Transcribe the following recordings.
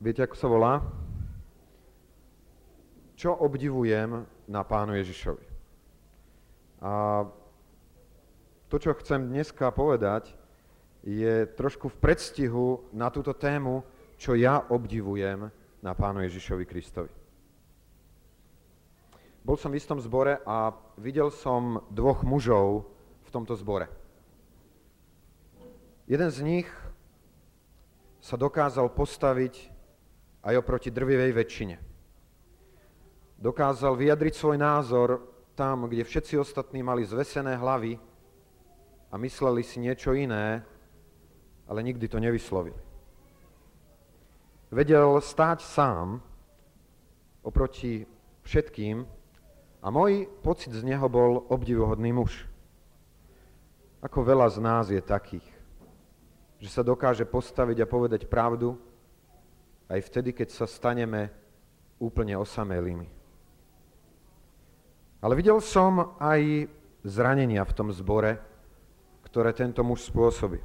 Viete, ako sa volá? Čo obdivujem na pánu Ježišovi? A to, čo chcem dneska povedať, je trošku v predstihu na túto tému, čo ja obdivujem na pánu Ježišovi Kristovi. Bol som v istom zbore a videl som dvoch mužov v tomto zbore. Jeden z nich sa dokázal postaviť aj oproti drvivej väčšine. Dokázal vyjadriť svoj názor tam, kde všetci ostatní mali zvesené hlavy a mysleli si niečo iné, ale nikdy to nevyslovili. Vedel stáť sám oproti všetkým a môj pocit z neho bol obdivuhodný muž. Ako veľa z nás je takých, že sa dokáže postaviť a povedať pravdu aj vtedy, keď sa staneme úplne osamelými. Ale videl som aj zranenia v tom zbore, ktoré tento muž spôsobil.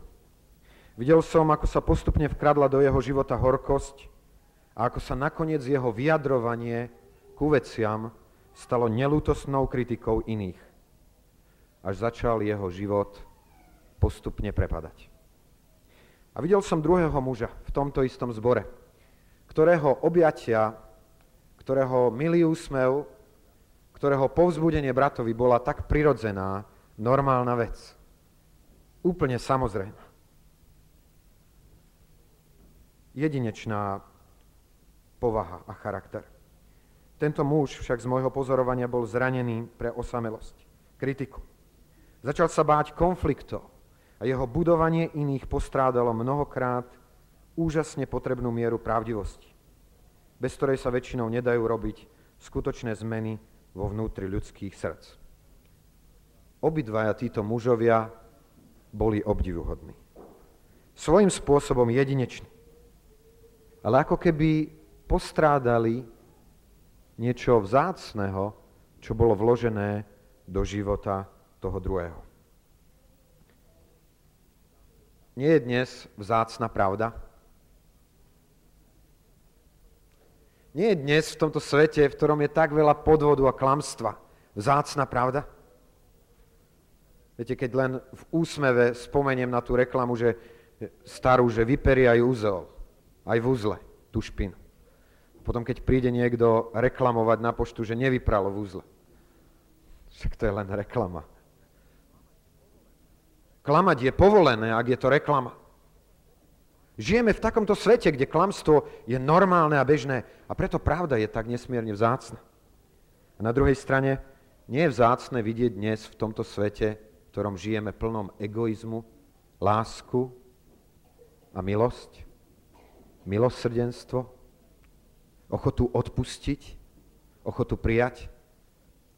Videl som, ako sa postupne vkradla do jeho života horkosť a ako sa nakoniec jeho vyjadrovanie ku veciam stalo nelútosnou kritikou iných, až začal jeho život postupne prepadať. A videl som druhého muža v tomto istom zbore, ktorého objatia, ktorého milý úsmev, ktorého povzbudenie bratovi bola tak prirodzená, normálna vec. Úplne samozrejme. Jedinečná povaha a charakter. Tento muž však z môjho pozorovania bol zranený pre osamelosť, kritiku. Začal sa báť konfliktov a jeho budovanie iných postrádalo mnohokrát úžasne potrebnú mieru pravdivosti, bez ktorej sa väčšinou nedajú robiť skutočné zmeny vo vnútri ľudských srdc. Obidvaja títo mužovia boli obdivuhodní. Svojím spôsobom jedinečný. Ale ako keby postrádali niečo vzácného, čo bolo vložené do života toho druhého. Nie je dnes vzácna pravda? Nie je dnes v tomto svete, v ktorom je tak veľa podvodu a klamstva, vzácna pravda? Viete, keď len v úsmeve spomeniem na tú reklamu, že starú, že vyperí aj úzel, aj v úzle, tú špinu. Potom, keď príde niekto reklamovať na poštu, že nevypralo v úzle. Však to je len reklama. Klamať je povolené, ak je to reklama. Žijeme v takomto svete, kde klamstvo je normálne a bežné a preto pravda je tak nesmierne vzácna. A na druhej strane nie je vzácne vidieť dnes v tomto svete, v ktorom žijeme plnom egoizmu, lásku a milosť, milosrdenstvo, ochotu odpustiť, ochotu prijať.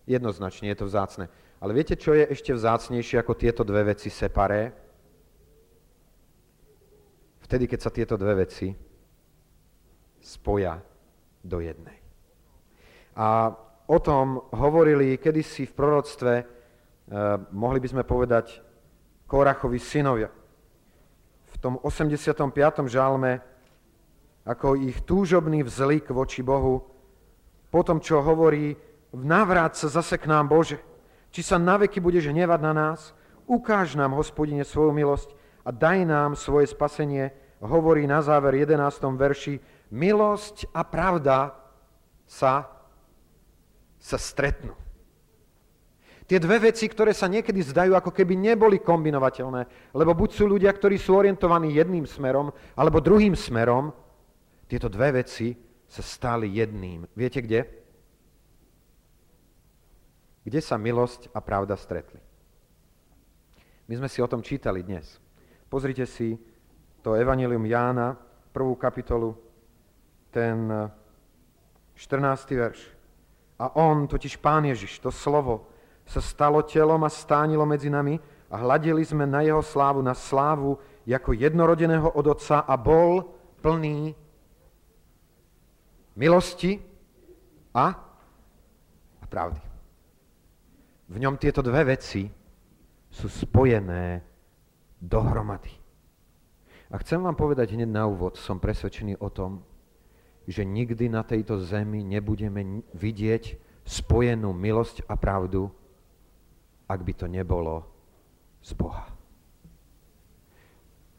Jednoznačne je to vzácne. Ale viete, čo je ešte vzácnejšie ako tieto dve veci separé? Vtedy, keď sa tieto dve veci spoja do jednej. A o tom hovorili kedysi v proroctve, eh, mohli by sme povedať, Korachovi synovia. V tom 85. žalme ako ich túžobný vzlik voči Bohu, po tom, čo hovorí, navráť sa zase k nám, Bože. Či sa naveky budeš hnevať na nás, ukáž nám, hospodine, svoju milosť a daj nám svoje spasenie, hovorí na záver 11. verši, milosť a pravda sa, sa stretnú. Tie dve veci, ktoré sa niekedy zdajú, ako keby neboli kombinovateľné, lebo buď sú ľudia, ktorí sú orientovaní jedným smerom, alebo druhým smerom, tieto dve veci sa stali jedným. Viete kde? Kde sa milosť a pravda stretli? My sme si o tom čítali dnes. Pozrite si to Evangelium Jána, prvú kapitolu, ten 14. verš. A on, totiž Pán Ježiš, to slovo, sa stalo telom a stánilo medzi nami a hľadili sme na jeho slávu, na slávu ako jednorodeného od Otca a bol plný milosti a, a pravdy. V ňom tieto dve veci sú spojené dohromady. A chcem vám povedať hneď na úvod, som presvedčený o tom, že nikdy na tejto zemi nebudeme vidieť spojenú milosť a pravdu, ak by to nebolo z Boha.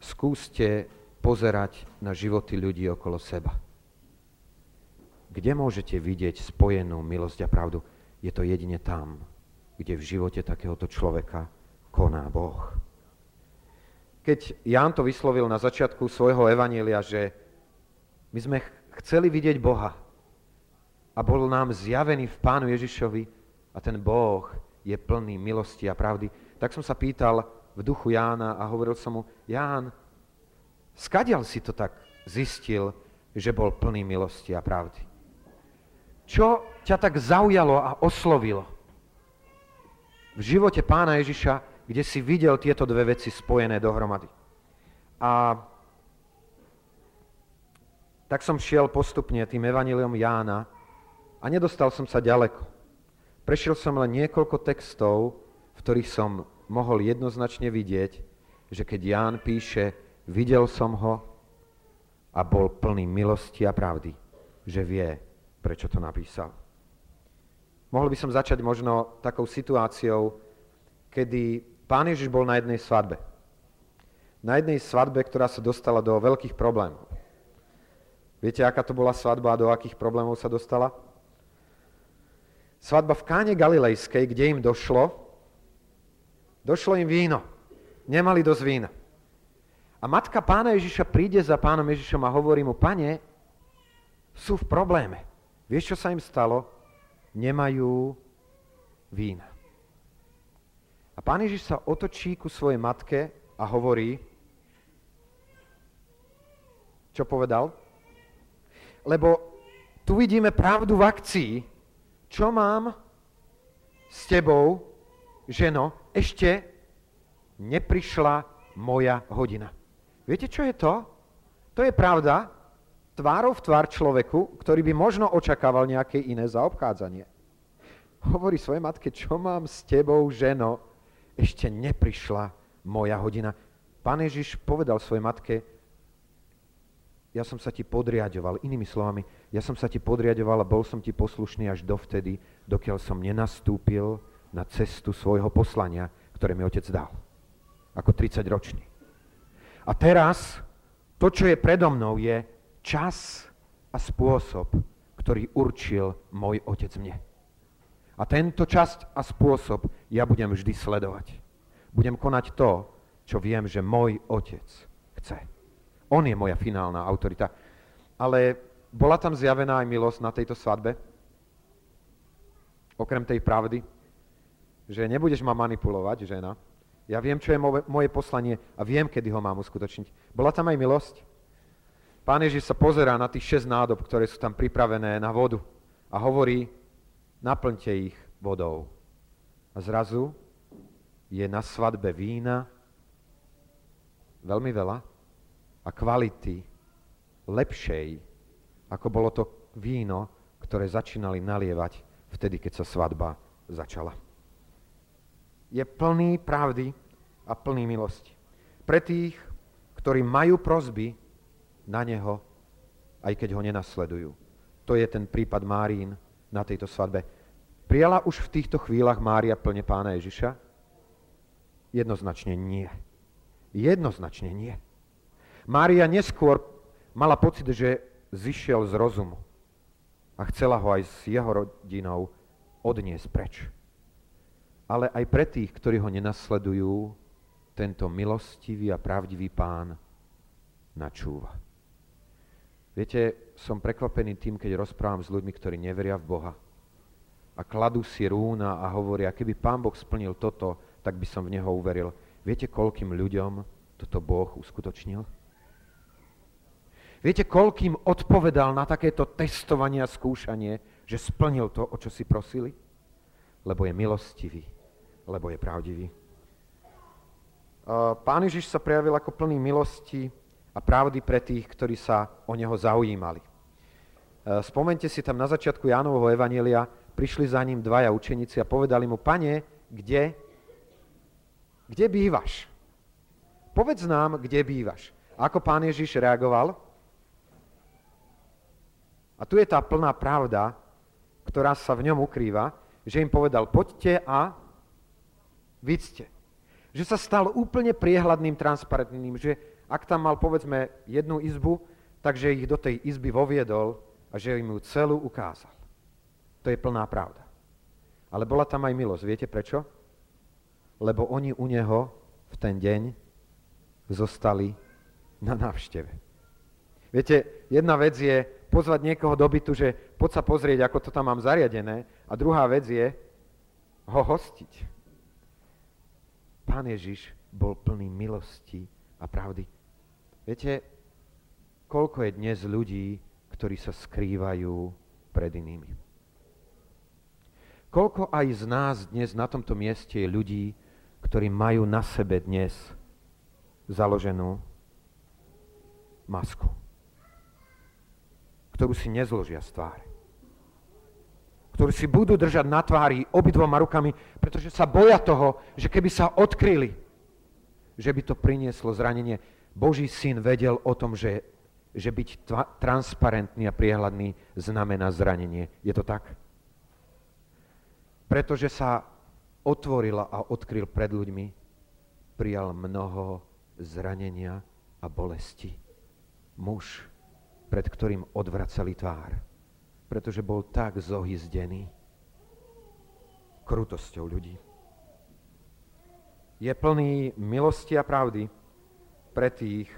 Skúste pozerať na životy ľudí okolo seba. Kde môžete vidieť spojenú milosť a pravdu? Je to jedine tam, kde v živote takéhoto človeka koná Boh. Keď Ján to vyslovil na začiatku svojho evanília, že my sme chceli vidieť Boha a bol nám zjavený v Pánu Ježišovi a ten Boh je plný milosti a pravdy, tak som sa pýtal v duchu Jána a hovoril som mu, Ján, skadial si to tak zistil, že bol plný milosti a pravdy? Čo ťa tak zaujalo a oslovilo v živote pána Ježiša, kde si videl tieto dve veci spojené dohromady? A tak som šiel postupne tým evaniliom Jána a nedostal som sa ďaleko. Prešiel som len niekoľko textov, v ktorých som mohol jednoznačne vidieť, že keď Ján píše, videl som ho a bol plný milosti a pravdy, že vie, prečo to napísal. Mohol by som začať možno takou situáciou, kedy pán Ježiš bol na jednej svadbe. Na jednej svadbe, ktorá sa dostala do veľkých problémov. Viete, aká to bola svadba a do akých problémov sa dostala? Svadba v Káne Galilejskej, kde im došlo, došlo im víno. Nemali dosť vína. A matka pána Ježiša príde za pánom Ježišom a hovorí mu, pane, sú v probléme. Vieš, čo sa im stalo? Nemajú vína. A pán Ježiš sa otočí ku svojej matke a hovorí, čo povedal? lebo tu vidíme pravdu v akcii. Čo mám s tebou, ženo, ešte neprišla moja hodina. Viete, čo je to? To je pravda tvárov v tvár človeku, ktorý by možno očakával nejaké iné zaobchádzanie. Hovorí svojej matke, čo mám s tebou, ženo, ešte neprišla moja hodina. Pán Ježiš povedal svojej matke, ja som sa ti podriadoval. Inými slovami, ja som sa ti podriadoval a bol som ti poslušný až dovtedy, dokiaľ som nenastúpil na cestu svojho poslania, ktoré mi otec dal. Ako 30 ročný. A teraz to, čo je predo mnou, je čas a spôsob, ktorý určil môj otec mne. A tento čas a spôsob ja budem vždy sledovať. Budem konať to, čo viem, že môj otec chce. On je moja finálna autorita. Ale bola tam zjavená aj milosť na tejto svadbe? Okrem tej pravdy, že nebudeš ma manipulovať, žena. Ja viem, čo je moje poslanie a viem, kedy ho mám uskutočniť. Bola tam aj milosť? Pán Ježiš sa pozerá na tých šesť nádob, ktoré sú tam pripravené na vodu a hovorí, naplňte ich vodou. A zrazu je na svadbe vína veľmi veľa a kvality lepšej, ako bolo to víno, ktoré začínali nalievať vtedy, keď sa svadba začala. Je plný pravdy a plný milosti. Pre tých, ktorí majú prozby na neho, aj keď ho nenasledujú. To je ten prípad Márín na tejto svadbe. Prijala už v týchto chvíľach Mária plne pána Ježiša? Jednoznačne nie. Jednoznačne nie. Mária neskôr mala pocit, že zišiel z rozumu a chcela ho aj s jeho rodinou odniesť preč. Ale aj pre tých, ktorí ho nenasledujú, tento milostivý a pravdivý pán načúva. Viete, som prekvapený tým, keď rozprávam s ľuďmi, ktorí neveria v Boha a kladú si rúna a hovoria, keby pán Boh splnil toto, tak by som v neho uveril. Viete, koľkým ľuďom toto Boh uskutočnil? Viete, koľkým odpovedal na takéto testovanie a skúšanie, že splnil to, o čo si prosili? Lebo je milostivý, lebo je pravdivý. Pán Ježiš sa prejavil ako plný milosti a pravdy pre tých, ktorí sa o neho zaujímali. Spomente si tam na začiatku Jánovho Evanielia, prišli za ním dvaja učeníci a povedali mu, pane, kde, kde bývaš? Povedz nám, kde bývaš. A ako pán Ježiš reagoval? A tu je tá plná pravda, ktorá sa v ňom ukrýva, že im povedal, poďte a vycte. Že sa stal úplne priehľadným, transparentným, že ak tam mal povedzme jednu izbu, takže ich do tej izby voviedol a že im ju celú ukázal. To je plná pravda. Ale bola tam aj milosť. Viete prečo? Lebo oni u neho v ten deň zostali na návšteve. Viete, jedna vec je pozvať niekoho do bytu, že poď sa pozrieť, ako to tam mám zariadené, a druhá vec je ho hostiť. Pán Ježiš bol plný milosti a pravdy. Viete, koľko je dnes ľudí, ktorí sa skrývajú pred inými. Koľko aj z nás dnes na tomto mieste je ľudí, ktorí majú na sebe dnes založenú masku ktorú si nezložia z tváre. Ktorú si budú držať na tvári obidvoma rukami, pretože sa boja toho, že keby sa odkryli, že by to prinieslo zranenie. Boží syn vedel o tom, že, že byť tva- transparentný a priehľadný znamená zranenie. Je to tak? Pretože sa otvorila a odkryl pred ľuďmi, prijal mnoho zranenia a bolesti. Muž, pred ktorým odvracali tvár, pretože bol tak zohyzdený krutosťou ľudí. Je plný milosti a pravdy pre tých,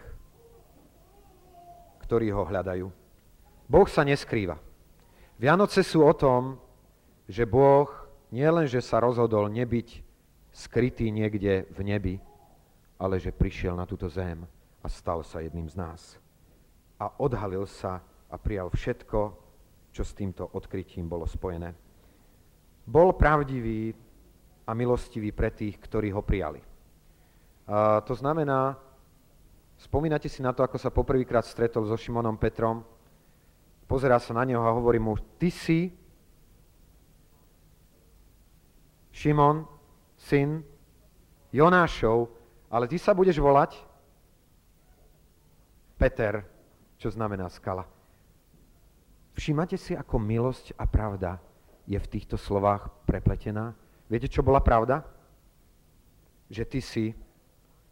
ktorí ho hľadajú. Boh sa neskrýva. Vianoce sú o tom, že Boh nielenže sa rozhodol nebyť skrytý niekde v nebi, ale že prišiel na túto zem a stal sa jedným z nás a odhalil sa a prijal všetko, čo s týmto odkrytím bolo spojené. Bol pravdivý a milostivý pre tých, ktorí ho prijali. A to znamená, spomínate si na to, ako sa poprvýkrát stretol so Šimonom Petrom, pozerá sa na neho a hovorí mu, ty si Šimon, syn Jonášov, ale ty sa budeš volať Peter, čo znamená skala. Všímate si, ako milosť a pravda je v týchto slovách prepletená? Viete, čo bola pravda? Že ty si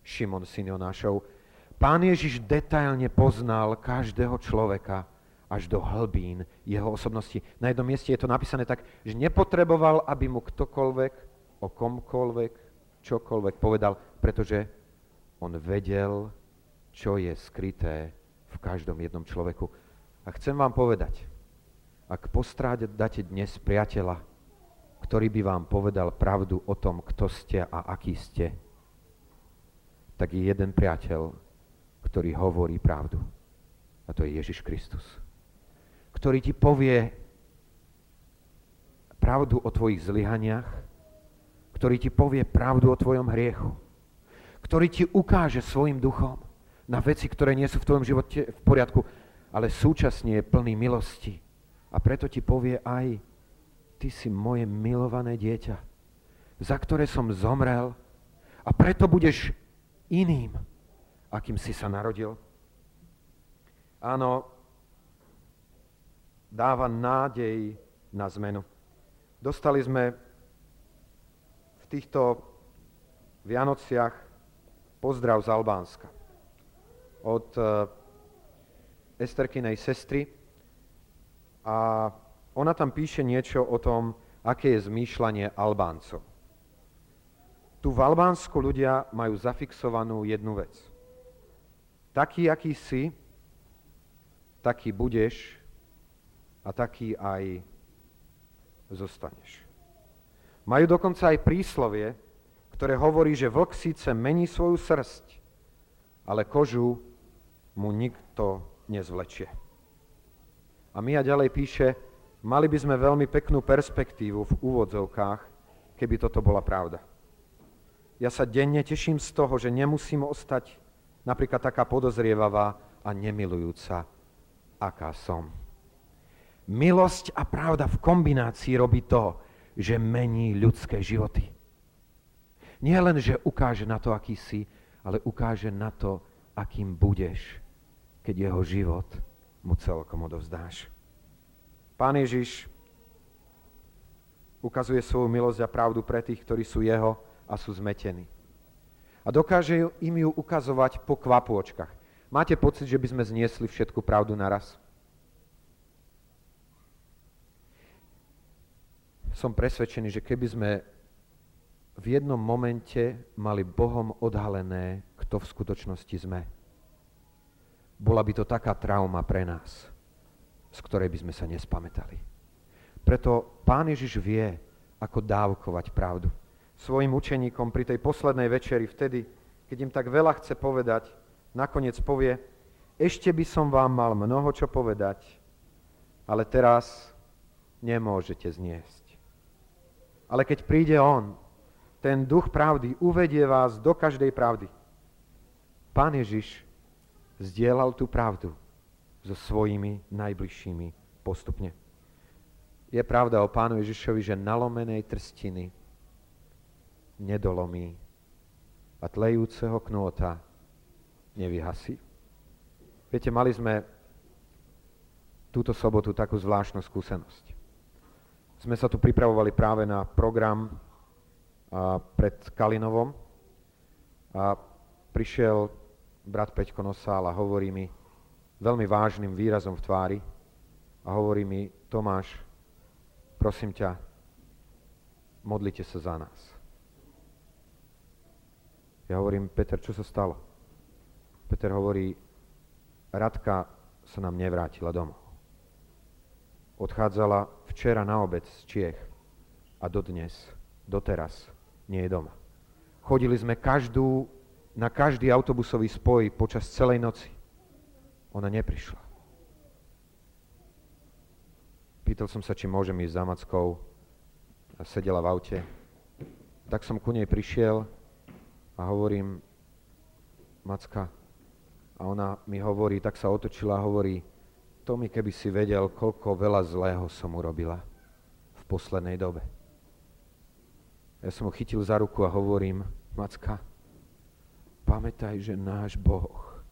Šimon, syn Jonášov. Pán Ježiš detailne poznal každého človeka až do hlbín jeho osobnosti. Na jednom mieste je to napísané tak, že nepotreboval, aby mu ktokoľvek o komkoľvek, čokoľvek povedal, pretože on vedel, čo je skryté v každom jednom človeku. A chcem vám povedať, ak postrádáte dnes priateľa, ktorý by vám povedal pravdu o tom, kto ste a aký ste, tak je jeden priateľ, ktorý hovorí pravdu. A to je Ježiš Kristus. Ktorý ti povie pravdu o tvojich zlyhaniach, ktorý ti povie pravdu o tvojom hriechu, ktorý ti ukáže svojim duchom, na veci, ktoré nie sú v tvojom živote v poriadku, ale súčasne je plný milosti. A preto ti povie aj, ty si moje milované dieťa, za ktoré som zomrel a preto budeš iným, akým si sa narodil. Áno, dáva nádej na zmenu. Dostali sme v týchto Vianociach pozdrav z Albánska od eh, Esterkinej sestry a ona tam píše niečo o tom, aké je zmýšľanie Albáncov. Tu v Albánsku ľudia majú zafixovanú jednu vec. Taký, aký si, taký budeš a taký aj zostaneš. Majú dokonca aj príslovie, ktoré hovorí, že vlk síce mení svoju srst, ale kožu mu nikto nezvlečie. A Mia ďalej píše, mali by sme veľmi peknú perspektívu v úvodzovkách, keby toto bola pravda. Ja sa denne teším z toho, že nemusím ostať napríklad taká podozrievavá a nemilujúca, aká som. Milosť a pravda v kombinácii robí to, že mení ľudské životy. Nie len, že ukáže na to, aký si, ale ukáže na to, akým budeš keď jeho život mu celkom odovzdáš. Pán Ježiš ukazuje svoju milosť a pravdu pre tých, ktorí sú jeho a sú zmetení. A dokáže im ju ukazovať po kvapôčkach. Máte pocit, že by sme zniesli všetku pravdu naraz? Som presvedčený, že keby sme v jednom momente mali Bohom odhalené, kto v skutočnosti sme, bola by to taká trauma pre nás, z ktorej by sme sa nespamätali. Preto Pán Ježiš vie, ako dávkovať pravdu. Svojim učeníkom pri tej poslednej večeri, vtedy, keď im tak veľa chce povedať, nakoniec povie, ešte by som vám mal mnoho čo povedať, ale teraz nemôžete zniesť. Ale keď príde On, ten duch pravdy uvedie vás do každej pravdy. Pán Ježiš zdieľal tú pravdu so svojimi najbližšími postupne. Je pravda o pánu Ježišovi, že nalomenej trstiny nedolomí a tlejúceho knôta nevyhasí. Viete, mali sme túto sobotu takú zvláštnu skúsenosť. Sme sa tu pripravovali práve na program a, pred Kalinovom a prišiel brat Peťko Nosál a hovorí mi veľmi vážnym výrazom v tvári a hovorí mi, Tomáš, prosím ťa, modlite sa za nás. Ja hovorím, Peter, čo sa stalo? Peter hovorí, Radka sa nám nevrátila domov. Odchádzala včera na obec z Čiech a dodnes, doteraz nie je doma. Chodili sme každú na každý autobusový spoj počas celej noci. Ona neprišla. Pýtal som sa, či môžem ísť za Mackou a sedela v aute. Tak som ku nej prišiel a hovorím, Macka, a ona mi hovorí, tak sa otočila a hovorí, to mi keby si vedel, koľko veľa zlého som urobila v poslednej dobe. Ja som ho chytil za ruku a hovorím, Macka, pamätaj, že náš Boh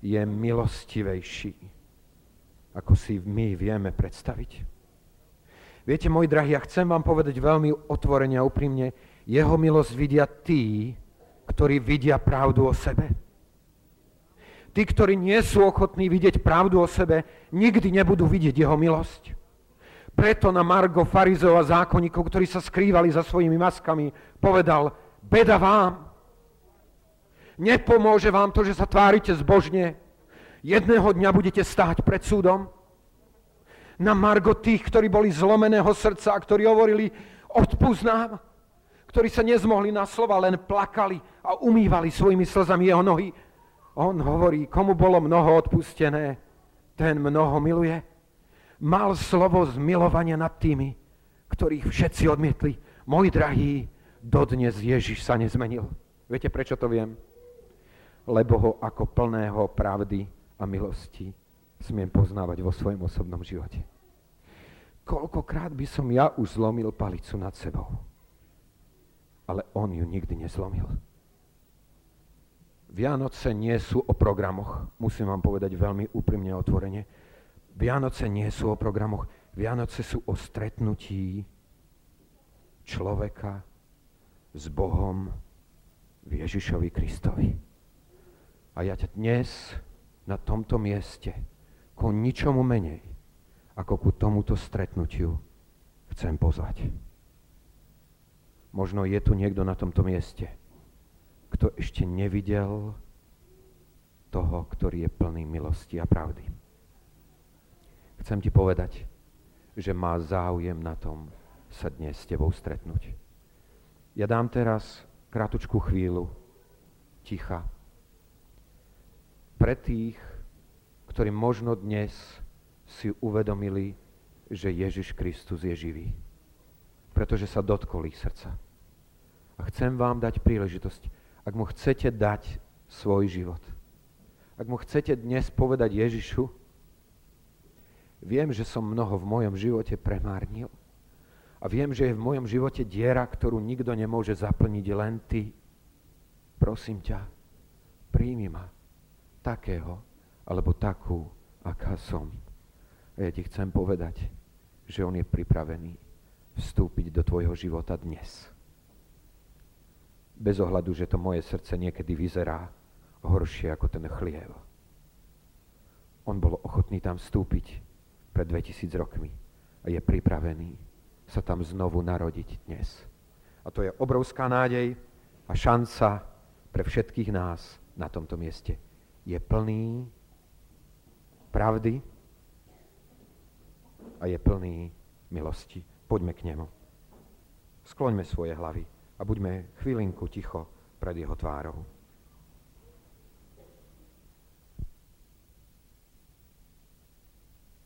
je milostivejší, ako si my vieme predstaviť. Viete, môj drahý, ja chcem vám povedať veľmi otvorene a úprimne, jeho milosť vidia tí, ktorí vidia pravdu o sebe. Tí, ktorí nie sú ochotní vidieť pravdu o sebe, nikdy nebudú vidieť jeho milosť. Preto na Margo farizov a zákonníkov, ktorí sa skrývali za svojimi maskami, povedal, beda vám, Nepomôže vám to, že sa tvárite zbožne. Jedného dňa budete stáť pred súdom. Na margo tých, ktorí boli zlomeného srdca a ktorí hovorili, odpúsť. Ktorí sa nezmohli na slova, len plakali a umývali svojimi slzami jeho nohy. On hovorí, komu bolo mnoho odpustené, ten mnoho miluje. Mal slovo zmilovania nad tými, ktorých všetci odmietli. Môj drahý, dodnes Ježiš sa nezmenil. Viete, prečo to viem? lebo ho ako plného pravdy a milosti smiem poznávať vo svojom osobnom živote. Koľkokrát by som ja už zlomil palicu nad sebou, ale on ju nikdy nezlomil. Vianoce nie sú o programoch, musím vám povedať veľmi úprimne otvorene. Vianoce nie sú o programoch, Vianoce sú o stretnutí človeka s Bohom v Ježišovi Kristovi. A ja ťa dnes na tomto mieste ku ničomu menej ako ku tomuto stretnutiu chcem pozvať. Možno je tu niekto na tomto mieste, kto ešte nevidel toho, ktorý je plný milosti a pravdy. Chcem ti povedať, že má záujem na tom sa dnes s tebou stretnúť. Ja dám teraz krátučku chvíľu ticha pre tých, ktorí možno dnes si uvedomili, že Ježiš Kristus je živý. Pretože sa dotkol ich srdca. A chcem vám dať príležitosť, ak mu chcete dať svoj život. Ak mu chcete dnes povedať Ježišu, viem, že som mnoho v mojom živote premárnil. A viem, že je v mojom živote diera, ktorú nikto nemôže zaplniť, len ty. Prosím ťa, príjmi ma takého alebo takú, aká som. A ja ti chcem povedať, že on je pripravený vstúpiť do tvojho života dnes. Bez ohľadu, že to moje srdce niekedy vyzerá horšie ako ten chliev. On bol ochotný tam vstúpiť pred 2000 rokmi a je pripravený sa tam znovu narodiť dnes. A to je obrovská nádej a šanca pre všetkých nás na tomto mieste. Je plný pravdy a je plný milosti. Poďme k nemu. Skloňme svoje hlavy a buďme chvílinku ticho pred jeho tvárou.